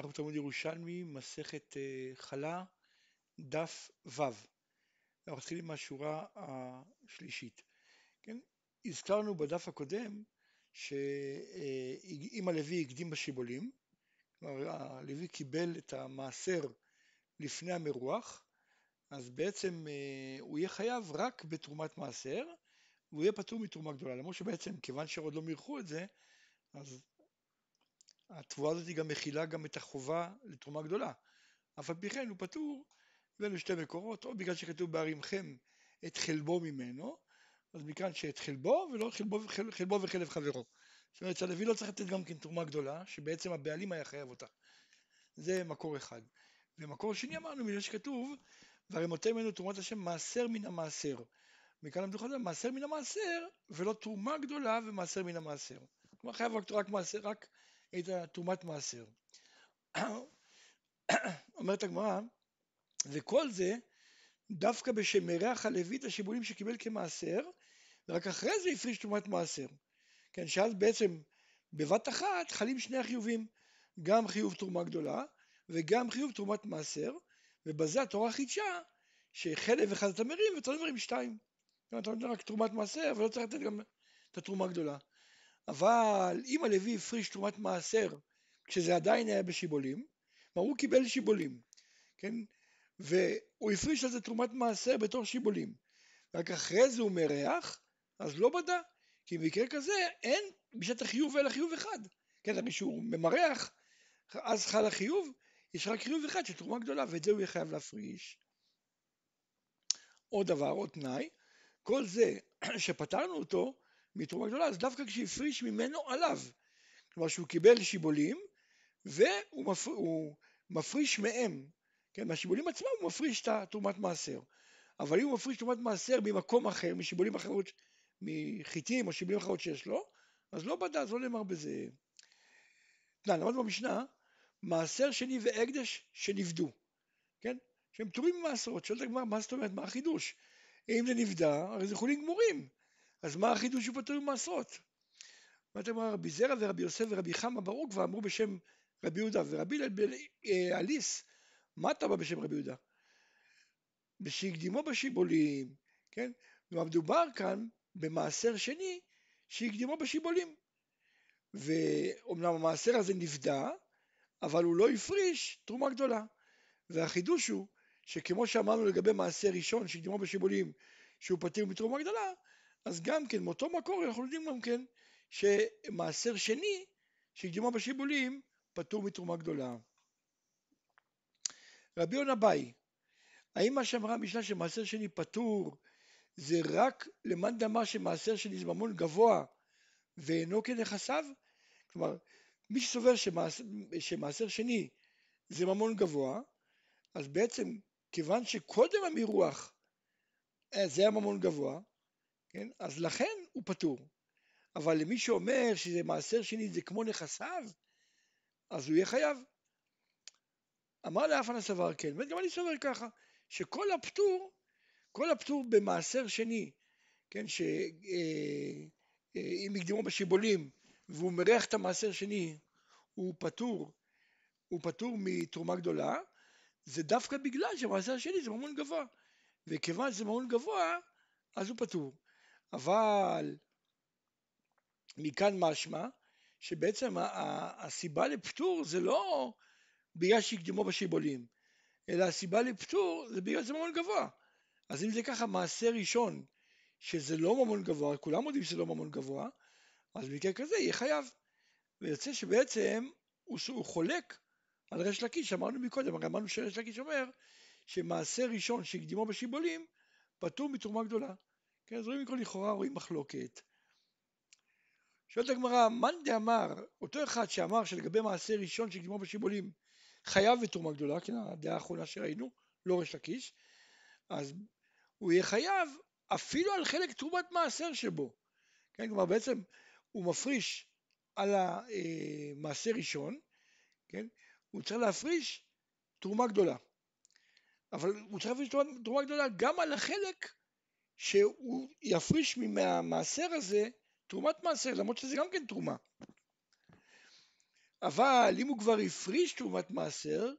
אנחנו בתלמוד ירושלמי, מסכת אה, חלה, דף ו'. אנחנו מתחילים מהשורה השלישית. כן? הזכרנו בדף הקודם שאם הלוי הקדים בשיבולים, כלומר הלוי קיבל את המעשר לפני המרוח, אז בעצם אה, הוא יהיה חייב רק בתרומת מעשר, והוא יהיה פטור מתרומה גדולה. למרות שבעצם, כיוון שעוד לא מירכו את זה, אז התבואה הזאת גם מכילה גם את החובה לתרומה גדולה. אף על פי כן הוא פטור, ואלו שתי מקורות, או בגלל שכתוב בערימכם את חלבו ממנו, אז מכאן שאת חלבו ולא חלבו, חל, חלבו וחלב חברו. זאת אומרת שהלוי לא צריך לתת גם כן תרומה גדולה, שבעצם הבעלים היה חייב אותה. זה מקור אחד. ומקור שני אמרנו, בגלל שכתוב, והרימותי ממנו תרומת השם מעשר מן המעשר. מכאן למדו חז"ל, מעשר מן המעשר, ולא תרומה גדולה ומעשר מן המעשר. כלומר חייב רק, רק, מעשר, רק את תרומת מעשר. אומרת הגמרא, וכל זה דווקא בשמרח הלווית השיבולים שקיבל כמעשר, ורק אחרי זה הפריש תרומת מעשר. כן, שאז בעצם בבת אחת חלים שני החיובים, גם חיוב תרומה גדולה וגם חיוב תרומת מעשר, ובזה התורה חידשה שחלב אחד אתה מרים ואתה לא מרים שתיים. אתה נותן רק תרומת מעשר ולא צריך לתת גם את התרומה הגדולה. אבל אם הלוי הפריש תרומת מעשר כשזה עדיין היה בשיבולים, כלומר הוא קיבל שיבולים, כן? והוא הפריש על זה תרומת מעשר בתור שיבולים, רק אחרי זה הוא מרח, אז לא בדה, כי במקרה כזה אין בשעת החיוב אלא חיוב אחד, כן, הרי שהוא ממרח, אז חל החיוב, יש רק חיוב אחד של תרומה גדולה, ואת זה הוא יהיה חייב להפריש. עוד דבר, עוד תנאי, כל זה שפתרנו אותו, מתרומה גדולה, אז דווקא כשהפריש ממנו עליו. כלומר שהוא קיבל שיבולים והוא מפר, מפריש מהם, כן, מהשיבולים עצמם הוא מפריש את תרומת מעשר. אבל אם הוא מפריש תרומת מעשר ממקום אחר, משיבולים אחרות, מחיטים או שיבולים אחרות שיש לו, אז לא בדע, אז לא נאמר בזה. תנא, למדנו במשנה, מעשר שני והקדש שנפדו, כן? שהם פטורים ממעשרות. שואלת הגמרא, מה זאת אומרת, מה החידוש? אם זה נפדה, הרי זה חולים גמורים. אז מה החידוש שהוא פטור ממעשרות? מה אתה אומר, רבי זרע ורבי יוסף ורבי חמא ברור כבר אמרו בשם רבי יהודה ורבי אליס, מה אתה בא בשם רבי יהודה? ושהקדימו בשיבולים, כן? ומדובר כאן במעשר שני שהקדימו בשיבולים. ואומנם המעשר הזה נפדה, אבל הוא לא הפריש תרומה גדולה. והחידוש הוא שכמו שאמרנו לגבי מעשר ראשון שהקדימו בשיבולים שהוא פטיר מתרומה גדולה, אז גם כן מאותו מקור אנחנו יודעים גם כן שמעשר שני שהקדימו בשיבולים פטור מתרומה גדולה. רבי יונה ביי, האם מה שאמרה המשנה שמעשר שני פטור זה רק למאן דאמר שמעשר שני זה ממון גבוה ואינו כנכסיו? כלומר, מי שסובר שמעשר, שמעשר שני זה ממון גבוה, אז בעצם כיוון שקודם המירוח אה, זה היה ממון גבוה, כן? אז לכן הוא פטור. אבל למי שאומר שזה מעשר שני זה כמו נכסיו, אז הוא יהיה חייב. אמר לאפן הסבר כן, וגם אני סובר ככה, שכל הפטור, כל הפטור במעשר שני, כן, שאם אה, אה, יקדמו בשיבולים והוא מריח את המעשר שני, הוא פטור, הוא פטור מתרומה גדולה, זה דווקא בגלל שהמעשר השני זה ממון גבוה, וכיוון שזה ממון גבוה, אז הוא פטור. אבל מכאן משמע שבעצם הסיבה לפטור זה לא בגלל שהקדימו בשיבולים, אלא הסיבה לפטור זה בגלל שזה ממון גבוה. אז אם זה ככה מעשה ראשון, שזה לא ממון גבוה, כולם יודעים שזה לא ממון גבוה, אז במקרה כזה יהיה חייב. ויוצא שבעצם הוא, הוא חולק על ריש לקיש, אמרנו מקודם, הרי אמרנו שריש לקיש אומר שמעשה ראשון שהקדימו בשיבולים פטור מתרומה גדולה. כן, אז רואים מכל לכאורה רואים מחלוקת. שואלת הגמרא, מאן דאמר, אותו אחד שאמר שלגבי מעשה ראשון שקדימו בשיבולים חייב בתרומה גדולה, כן, הדעה האחרונה שראינו, לא ריש לקיש, אז הוא יהיה חייב אפילו על חלק תרומת מעשר שבו. כן, כלומר בעצם הוא מפריש על המעשה ראשון, כן, הוא צריך להפריש תרומה גדולה. אבל הוא צריך להפריש תרומה גדולה גם על החלק שהוא יפריש מהמעשר הזה תרומת מעשר, למרות שזה גם כן תרומה. אבל אם הוא כבר הפריש תרומת מעשר,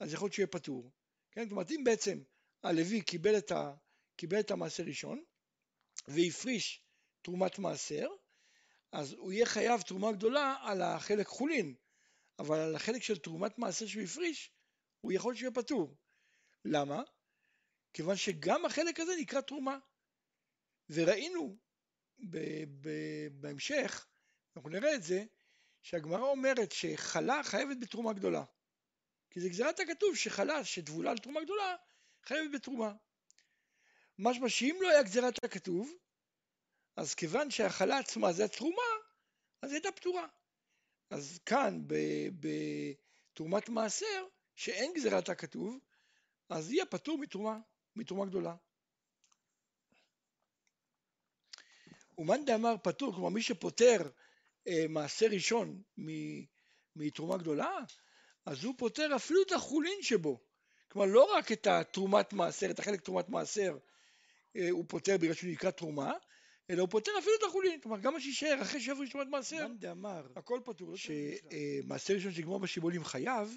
אז יכול להיות שהוא יהיה פטור. כן? זאת אומרת, אם בעצם הלוי קיבל את, ה, קיבל את המעשר ראשון, והפריש תרומת מעשר, אז הוא יהיה חייב תרומה גדולה על החלק חולין, אבל על החלק של תרומת מעשר שהוא הפריש, הוא יכול שיהיה פטור. למה? כיוון שגם החלק הזה נקרא תרומה. וראינו ב- ב- בהמשך, אנחנו נראה את זה, שהגמרא אומרת שחלה חייבת בתרומה גדולה. כי זה גזירת הכתוב שחלה שטבולה על תרומה גדולה חייבת בתרומה. משמע שאם לא היה גזירת הכתוב, אז כיוון שהחלה עצמה זה התרומה, אז הייתה פתורה. אז כאן בתרומת מעשר, שאין גזירת הכתוב, אז יהיה פטור מתרומה, מתרומה גדולה. ומאן דאמר פטור, כלומר מי שפוטר אה, מעשר ראשון מתרומה גדולה, אז הוא פוטר אפילו את החולין שבו. כלומר לא רק את התרומת מעשר, את החלק תרומת מעשר אה, הוא פוטר בגלל שהוא נקרא תרומה, אלא הוא פוטר אפילו את החולין, כלומר גם מה שיישאר אחרי שיפריש תרומת מעשר, הכל פטור. לא שמעשר ראשון שיגמור בשיבולים חייב,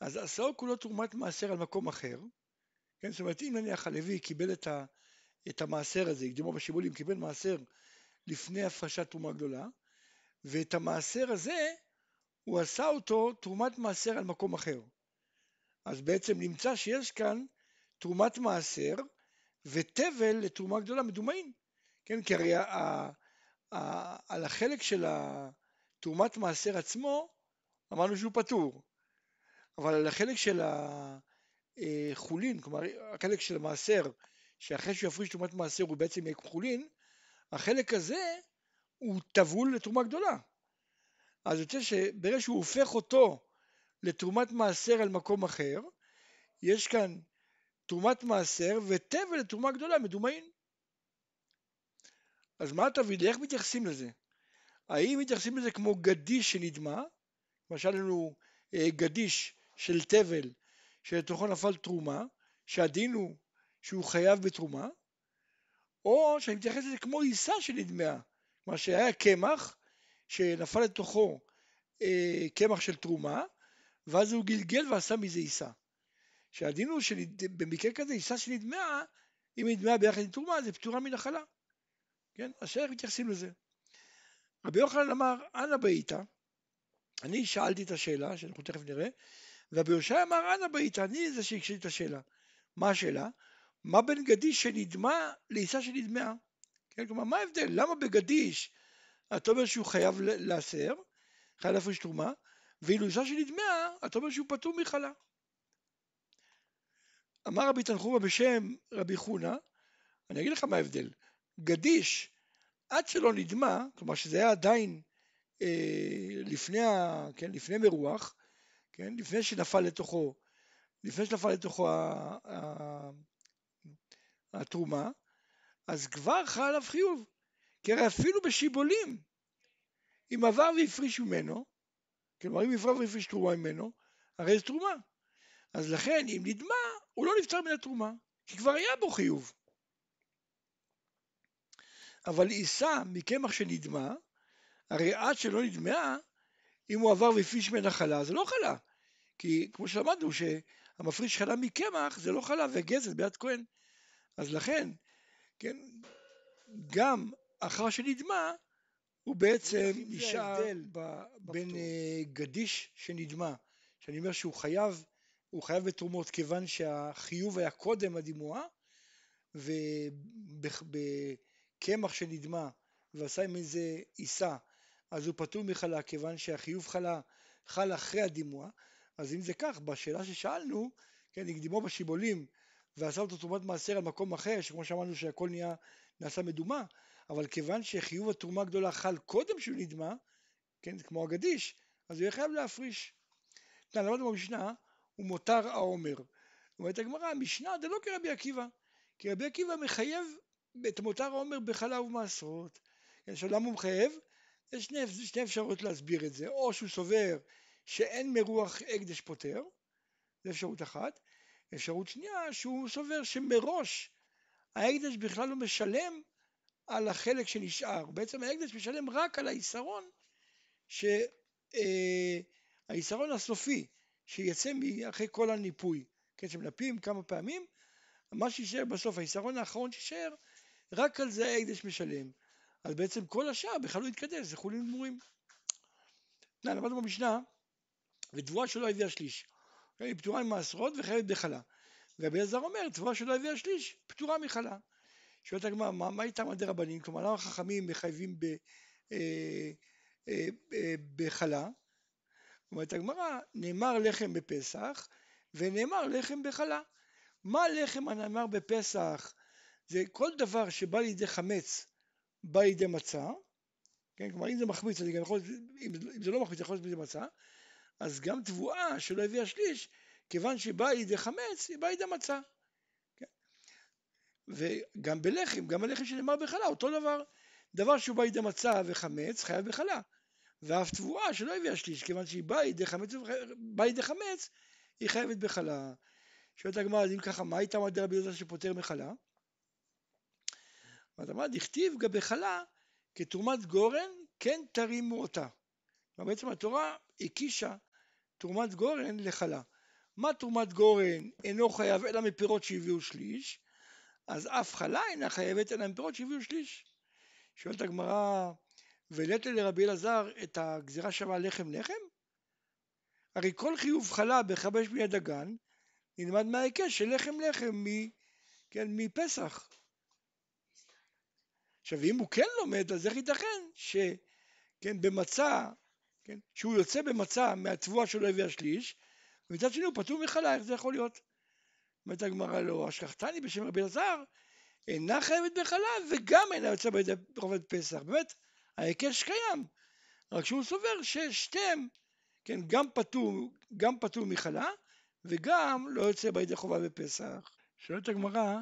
אז עשאו כולו תרומת מעשר על מקום אחר, כן, זאת אומרת אם נניח הלוי קיבל את, ה, את המעשר הזה, הקדימו בשיבולים, קיבל מעשר לפני הפרשת תרומה גדולה, ואת המעשר הזה הוא עשה אותו תרומת מעשר על מקום אחר. אז בעצם נמצא שיש כאן תרומת מעשר ותבל לתרומה גדולה מדומאין. כן, כי הרי ה, ה, על החלק של תרומת מעשר עצמו אמרנו שהוא פטור, אבל על החלק של החולין, כלומר החלק של המעשר, שאחרי שהוא יפריש תרומת מעשר הוא בעצם יהיה חולין, החלק הזה הוא טבול לתרומה גדולה. אז יוצא שברגע שהוא הופך אותו לתרומת מעשר על מקום אחר, יש כאן תרומת מעשר ותבל לתרומה גדולה מדומאין. אז מה לי? איך מתייחסים לזה? האם מתייחסים לזה כמו גדיש שנדמה, למשל לנו אה, גדיש של תבל שלתוכו נפל תרומה, שהדין הוא שהוא חייב בתרומה, או שאני מתייחס לזה כמו עיסה שנדמה, כלומר שהיה קמח שנפל לתוכו אה, קמח של תרומה, ואז הוא גלגל ועשה מזה עיסה. שהדין הוא שבמקרה כזה עיסה שנדמה, אם נדמה ביחד עם תרומה, זה פטורה מנחלה. כן? אז איך מתייחסים לזה? רבי יוחנן אמר, אנא באיתא, אני שאלתי את השאלה, שאנחנו תכף נראה, ורבי יושע אמר, אנא באיתא, אני זה שהקשיתי את השאלה. מה השאלה? מה בין גדיש שנדמה לעיסה שנדמה? כן, כלומר, מה ההבדל? למה בגדיש אתה אומר שהוא חייב להסר, חייב להפריש תרומה, ואילו אישה שנדמה, אתה אומר שהוא פטור מחלה. אמר רבי תנחומה בשם רבי חונה, אני אגיד לך מה ההבדל. גדיש, עד שלא נדמה, כלומר שזה היה עדיין אה, לפני, ה, כן, לפני מרוח, כן, לפני שנפל לתוכו, לפני שנפל לתוכו ה, ה, התרומה, אז כבר חל עליו חיוב. כי הרי אפילו בשיבולים, אם עבר והפריש ממנו, כלומר אם עבר והפריש תרומה ממנו, הרי זה תרומה. אז לכן אם נדמה, הוא לא נפטר מן התרומה, כי כבר היה בו חיוב. אבל עיסה מקמח שנדמה, הרי עד שלא נדמה, אם הוא עבר והפיש ממנה חלה, זה לא חלה. כי כמו שלמדנו, שהמפריש חלה מקמח זה לא חלה וגזל ביד כהן. אז לכן, כן, גם אחר שנדמה, הוא בעצם נשאר בין אה, גדיש שנדמה, שאני אומר שהוא חייב, הוא חייב בתרומות כיוון שהחיוב היה קודם הדימועה, ובקמח שנדמה ועשה עם איזה עיסה, אז הוא פטור מחלה כיוון שהחיוב חלה חל אחרי הדימוע, אז אם זה כך, בשאלה ששאלנו, כן, הקדימו בשיבולים ועשה אותו תרומת מעשר על מקום אחר, שכמו שאמרנו שהכל נהיה, נעשה מדומה, אבל כיוון שחיוב התרומה הגדולה חל קודם שהוא נדמה, כן, כמו הגדיש, אז הוא יהיה חייב להפריש. למדנו במשנה, הוא מותר העומר. אומרת הגמרא, המשנה זה לא כרבי עקיבא, כי רבי עקיבא מחייב את מותר העומר בחלה ובמעשרות. כן, עכשיו למה הוא מחייב? יש שני, שני אפשרויות להסביר את זה, או שהוא סובר שאין מרוח הקדש פותר, זו אפשרות אחת, אפשרות שנייה שהוא סובר שמראש ההקדש בכלל לא משלם על החלק שנשאר, בעצם ההקדש משלם רק על העיסרון ש, אה, היסרון הסופי שיצא אחרי כל הניפוי, כן, שמנפים כמה פעמים, מה שישאר בסוף, היסרון האחרון שישאר, רק על זה ההקדש משלם. אז בעצם כל השאר בכלל לא יתקדש, זה חולין גמורים. למדנו במשנה, ותבואה שלא הביאה שליש. היא פטורה ממעשרות וחייבת בחלה. ורבי אלעזר אומר, תבואה שלא הביאה שליש, פטורה מחלה. שואלת הגמרא, מה, מה איתם עדי רבנים? כלומר, למה חכמים מחייבים ב, אה, אה, אה, בחלה? אומרת הגמרא, נאמר לחם בפסח ונאמר לחם בחלה. מה לחם הנאמר בפסח? זה כל דבר שבא לידי חמץ, בא לידי מצה, כן, כלומר אם זה מחמיץ, אני גם יכול, אם, זה לא מחמיץ, יכול להיות לידי מצה, אז גם תבואה שלא הביאה שליש, כיוון שהיא באה לידי חמץ, היא באה לידי מצה. כן? וגם בלחם, גם הלחם שנאמר בחלה, אותו דבר. דבר שהוא בא לידי מצה וחמץ, חייב בחלה. ואף תבואה שלא הביאה שליש, כיוון שהיא באה לידי חמץ, באה לידי חמץ, היא חייבת בחלה. שואלת הגמרא, אז אם ככה, מה הייתה מדי רבי יהודה שפוטר מחלה? אז אמרה, דכתיב גבי חלה כתרומת גורן, כן תרימו אותה. כלומר, בעצם התורה הקישה תרומת גורן לחלה. מה תרומת גורן אינו חייב אלא מפירות שהביאו שליש, אז אף חלה אינה חייבת אלא מפירות שהביאו שליש. שואלת הגמרא, והעלית לרבי אלעזר את הגזירה שווה לחם לחם? הרי כל חיוב חלה בחמש מיד דגן נלמד מההיקש של לחם לחם מ, כן, מפסח. עכשיו אם הוא כן לומד אז איך ייתכן שכן במצה, כן, שהוא יוצא במצה מהתבואה שלו הביא השליש ומצד שני הוא פטור מחלה, איך זה יכול להיות? אומרת הגמרא לא, השכחתני בשם רבי אלעזר אינה חייבת בחלה וגם אינה יוצא בידי חובת פסח. באמת, ההיקש קיים, רק שהוא סובר ששתיהם, כן, גם פטור, גם פטור מחלה וגם לא יוצא בידי חובה בפסח. שואלת הגמרא,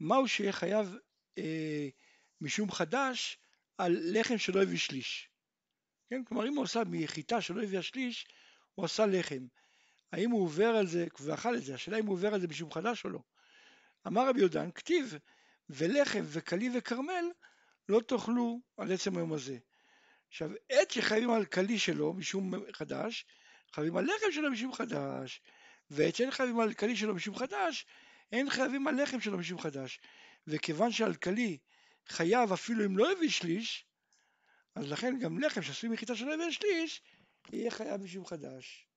מהו שיהיה חייב אה, משום חדש על לחם שלא הביא שליש? כן, כלומר אם הוא עושה מחיטה שלא הביאה שליש, הוא עשה לחם. האם הוא עובר על זה ואכל את זה? השאלה אם הוא עובר על זה משום חדש או לא. אמר רבי יהודן, כתיב ולחם וכלי וכרמל לא תאכלו על עצם היום הזה. עכשיו, עת שחייבים על כלי שלו משום חדש, חייבים על לחם שלו משום חדש, ועת שאין חייבים על כלי שלו משום חדש, אין חייבים על לחם שלו משום חדש. וכיוון שעל כלי חייב אפילו אם לא הביא שליש, אז לכן גם לחם שעשוי מחיטה שלא הביא שליש, יהיה חייב משום חדש.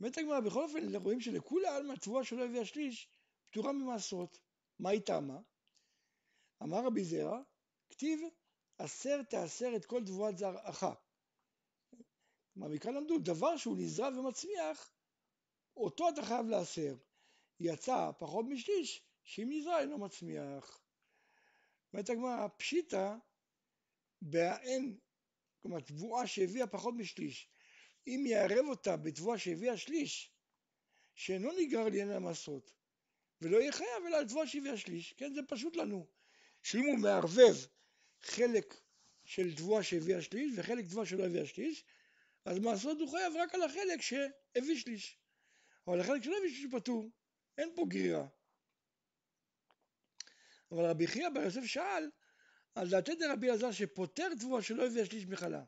באמת הגמרא, בכל אופן רואים שלכולי עלמא תבואה שלא הביאה שליש, פטורה ממעשרות. מה היא טעמה? אמר רבי זרע, כתיב עשר תעשר את כל תבואת זרעך. כלומר מכאן למדו דבר שהוא נזרע ומצמיח, אותו אתה חייב לעשר. יצא פחות משליש, שאם נזרע אינו מצמיח. אומרת הגמרא, פשיטא בהאין, כלומר תבואה שהביאה פחות משליש, אם יערב אותה בתבואה שהביאה שליש, שאינו נגרר לעניין המעשרות, ולא יהיה חייב אלא על תבואה שהביאה שליש, כן, זה פשוט לנו, שאם הוא מערבב חלק של תבואה שהביאה שליש וחלק תבואה שלא הביאה שליש, אז מעשרות הוא חייב רק על החלק שהביא שליש, אבל החלק שלא הביא שליש פטור, אין פה גרירה. אבל רבי חייא בר יוסף שאל, על דעתי דרבי אלעזר שפוטר תבואה שלא הביאה שליש מחלה.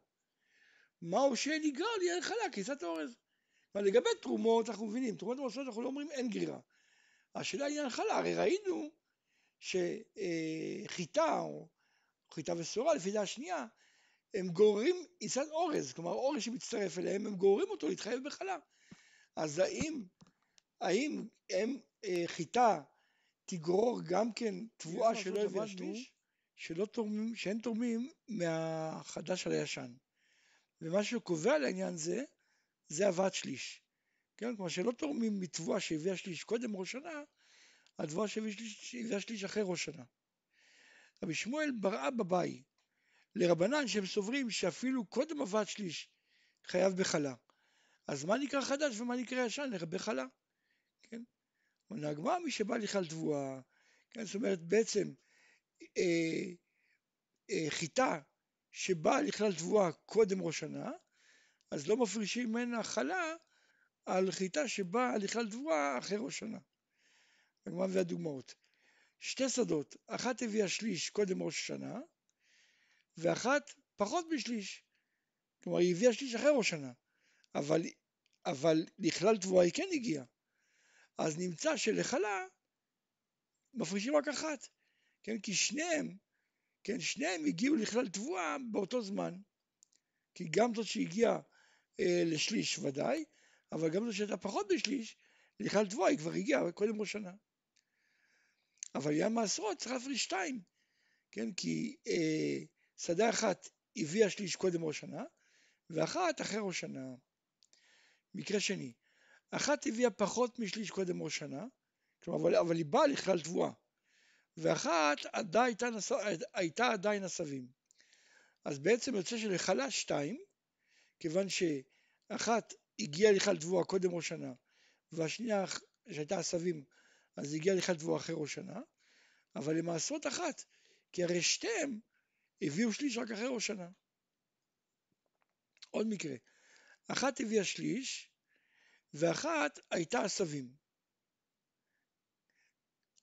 מהו שנגרר לי אין חלה, כניסת אורז. אבל לגבי תרומות אנחנו מבינים, תרומות המסורת אנחנו לא אומרים אין גרירה. השאלה היא חלה, הרי ראינו שחיטה או חיטה ושורה לפי דעה שנייה, הם גוררים עיסת אורז, כלומר אורז שמצטרף אליהם, הם גוררים אותו להתחייב בחלה. אז האם, האם הם אה, חיטה תגרור גם כן תבואה שלא שליש? שלא תורמים, שאין תורמים מהחדש על הישן. ומה שקובע לעניין זה, זה הבאת שליש. כן, כלומר שלא תורמים מתבואה שהביאה שליש קודם ראש שנה, על תבואה שהביאה שליש אחרי ראש שנה. רבי שמואל בראה בבאי לרבנן שהם סוברים שאפילו קודם הבאת שליש חייב בחלה. אז מה נקרא חדש ומה נקרא ישן? בחלה. כן? עונה הגמרא מי שבא לכלל תבואה, כן? זאת אומרת בעצם אה, אה, חיטה שבאה לכלל תבואה קודם ראש שנה, אז לא מפרישים ממנה חלה על חיטה שבאה לכלל תבואה אחרי ראש שנה. הגמרא מביאה דוגמאות. שתי שדות, אחת הביאה שליש קודם ראש השנה, ואחת פחות משליש. כלומר היא הביאה שליש אחרי ראש שנה, אבל, אבל לכלל תבואה היא כן הגיעה. אז נמצא שלכלה מפרישים רק אחת, כן? כי שניהם, כן, שניהם הגיעו לכלל תבואה באותו זמן. כי גם זאת שהגיעה אה, לשליש ודאי, אבל גם זאת שהייתה פחות משליש, לכלל תבואה היא כבר הגיעה קודם ראש שנה. אבל ים מעשרות צריך להפריש שתיים, כן? כי אה, שדה אחת הביאה שליש קודם ראש שנה, ואחת אחרי ראש שנה. מקרה שני, אחת הביאה פחות משליש קודם ראש שנה, כלומר, אבל, אבל היא באה לכלל תבואה, ואחת עדיין הייתה, נס... הייתה עדיין עשבים. אז בעצם יוצא שלכלה שתיים, כיוון שאחת הגיעה לכלל תבואה קודם ראש שנה, והשנייה שהייתה עשבים, אז הגיעה לכלל תבואה אחרי ראש שנה, אבל למעשרות אחת, כי הרי שתיהם הביאו שליש רק אחרי ראש שנה. עוד מקרה, אחת הביאה שליש, ואחת הייתה עשבים.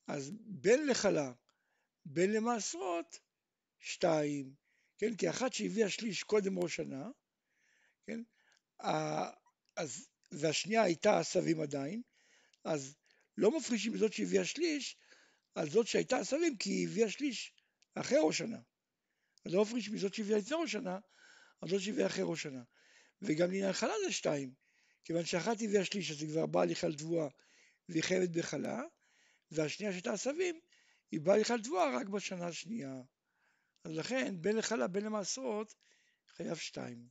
אז בין לחלה, בין למעשרות, שתיים, כן, כי אחת שהביאה שליש קודם ראש שנה, כן, אז, והשנייה הייתה עשבים עדיין, אז לא מפרישים זאת שהביאה שליש על זאת שהייתה עשבים, כי היא הביאה שליש אחרי ראש שנה. אז לא מפריש מזאת שהביאה לפני ראש שנה, על זאת שהביאה אחרי ראש שנה. וגם לעניין חלה זה שתיים, כיוון שאחת הביאה שליש, אז היא כבר באה לכלל תבואה והיא חייבת בחלה, והשנייה שהייתה עשבים, היא באה לכלל תבואה רק בשנה השנייה. אז לכן, בין לחלה בין למעשרות, חייב שתיים.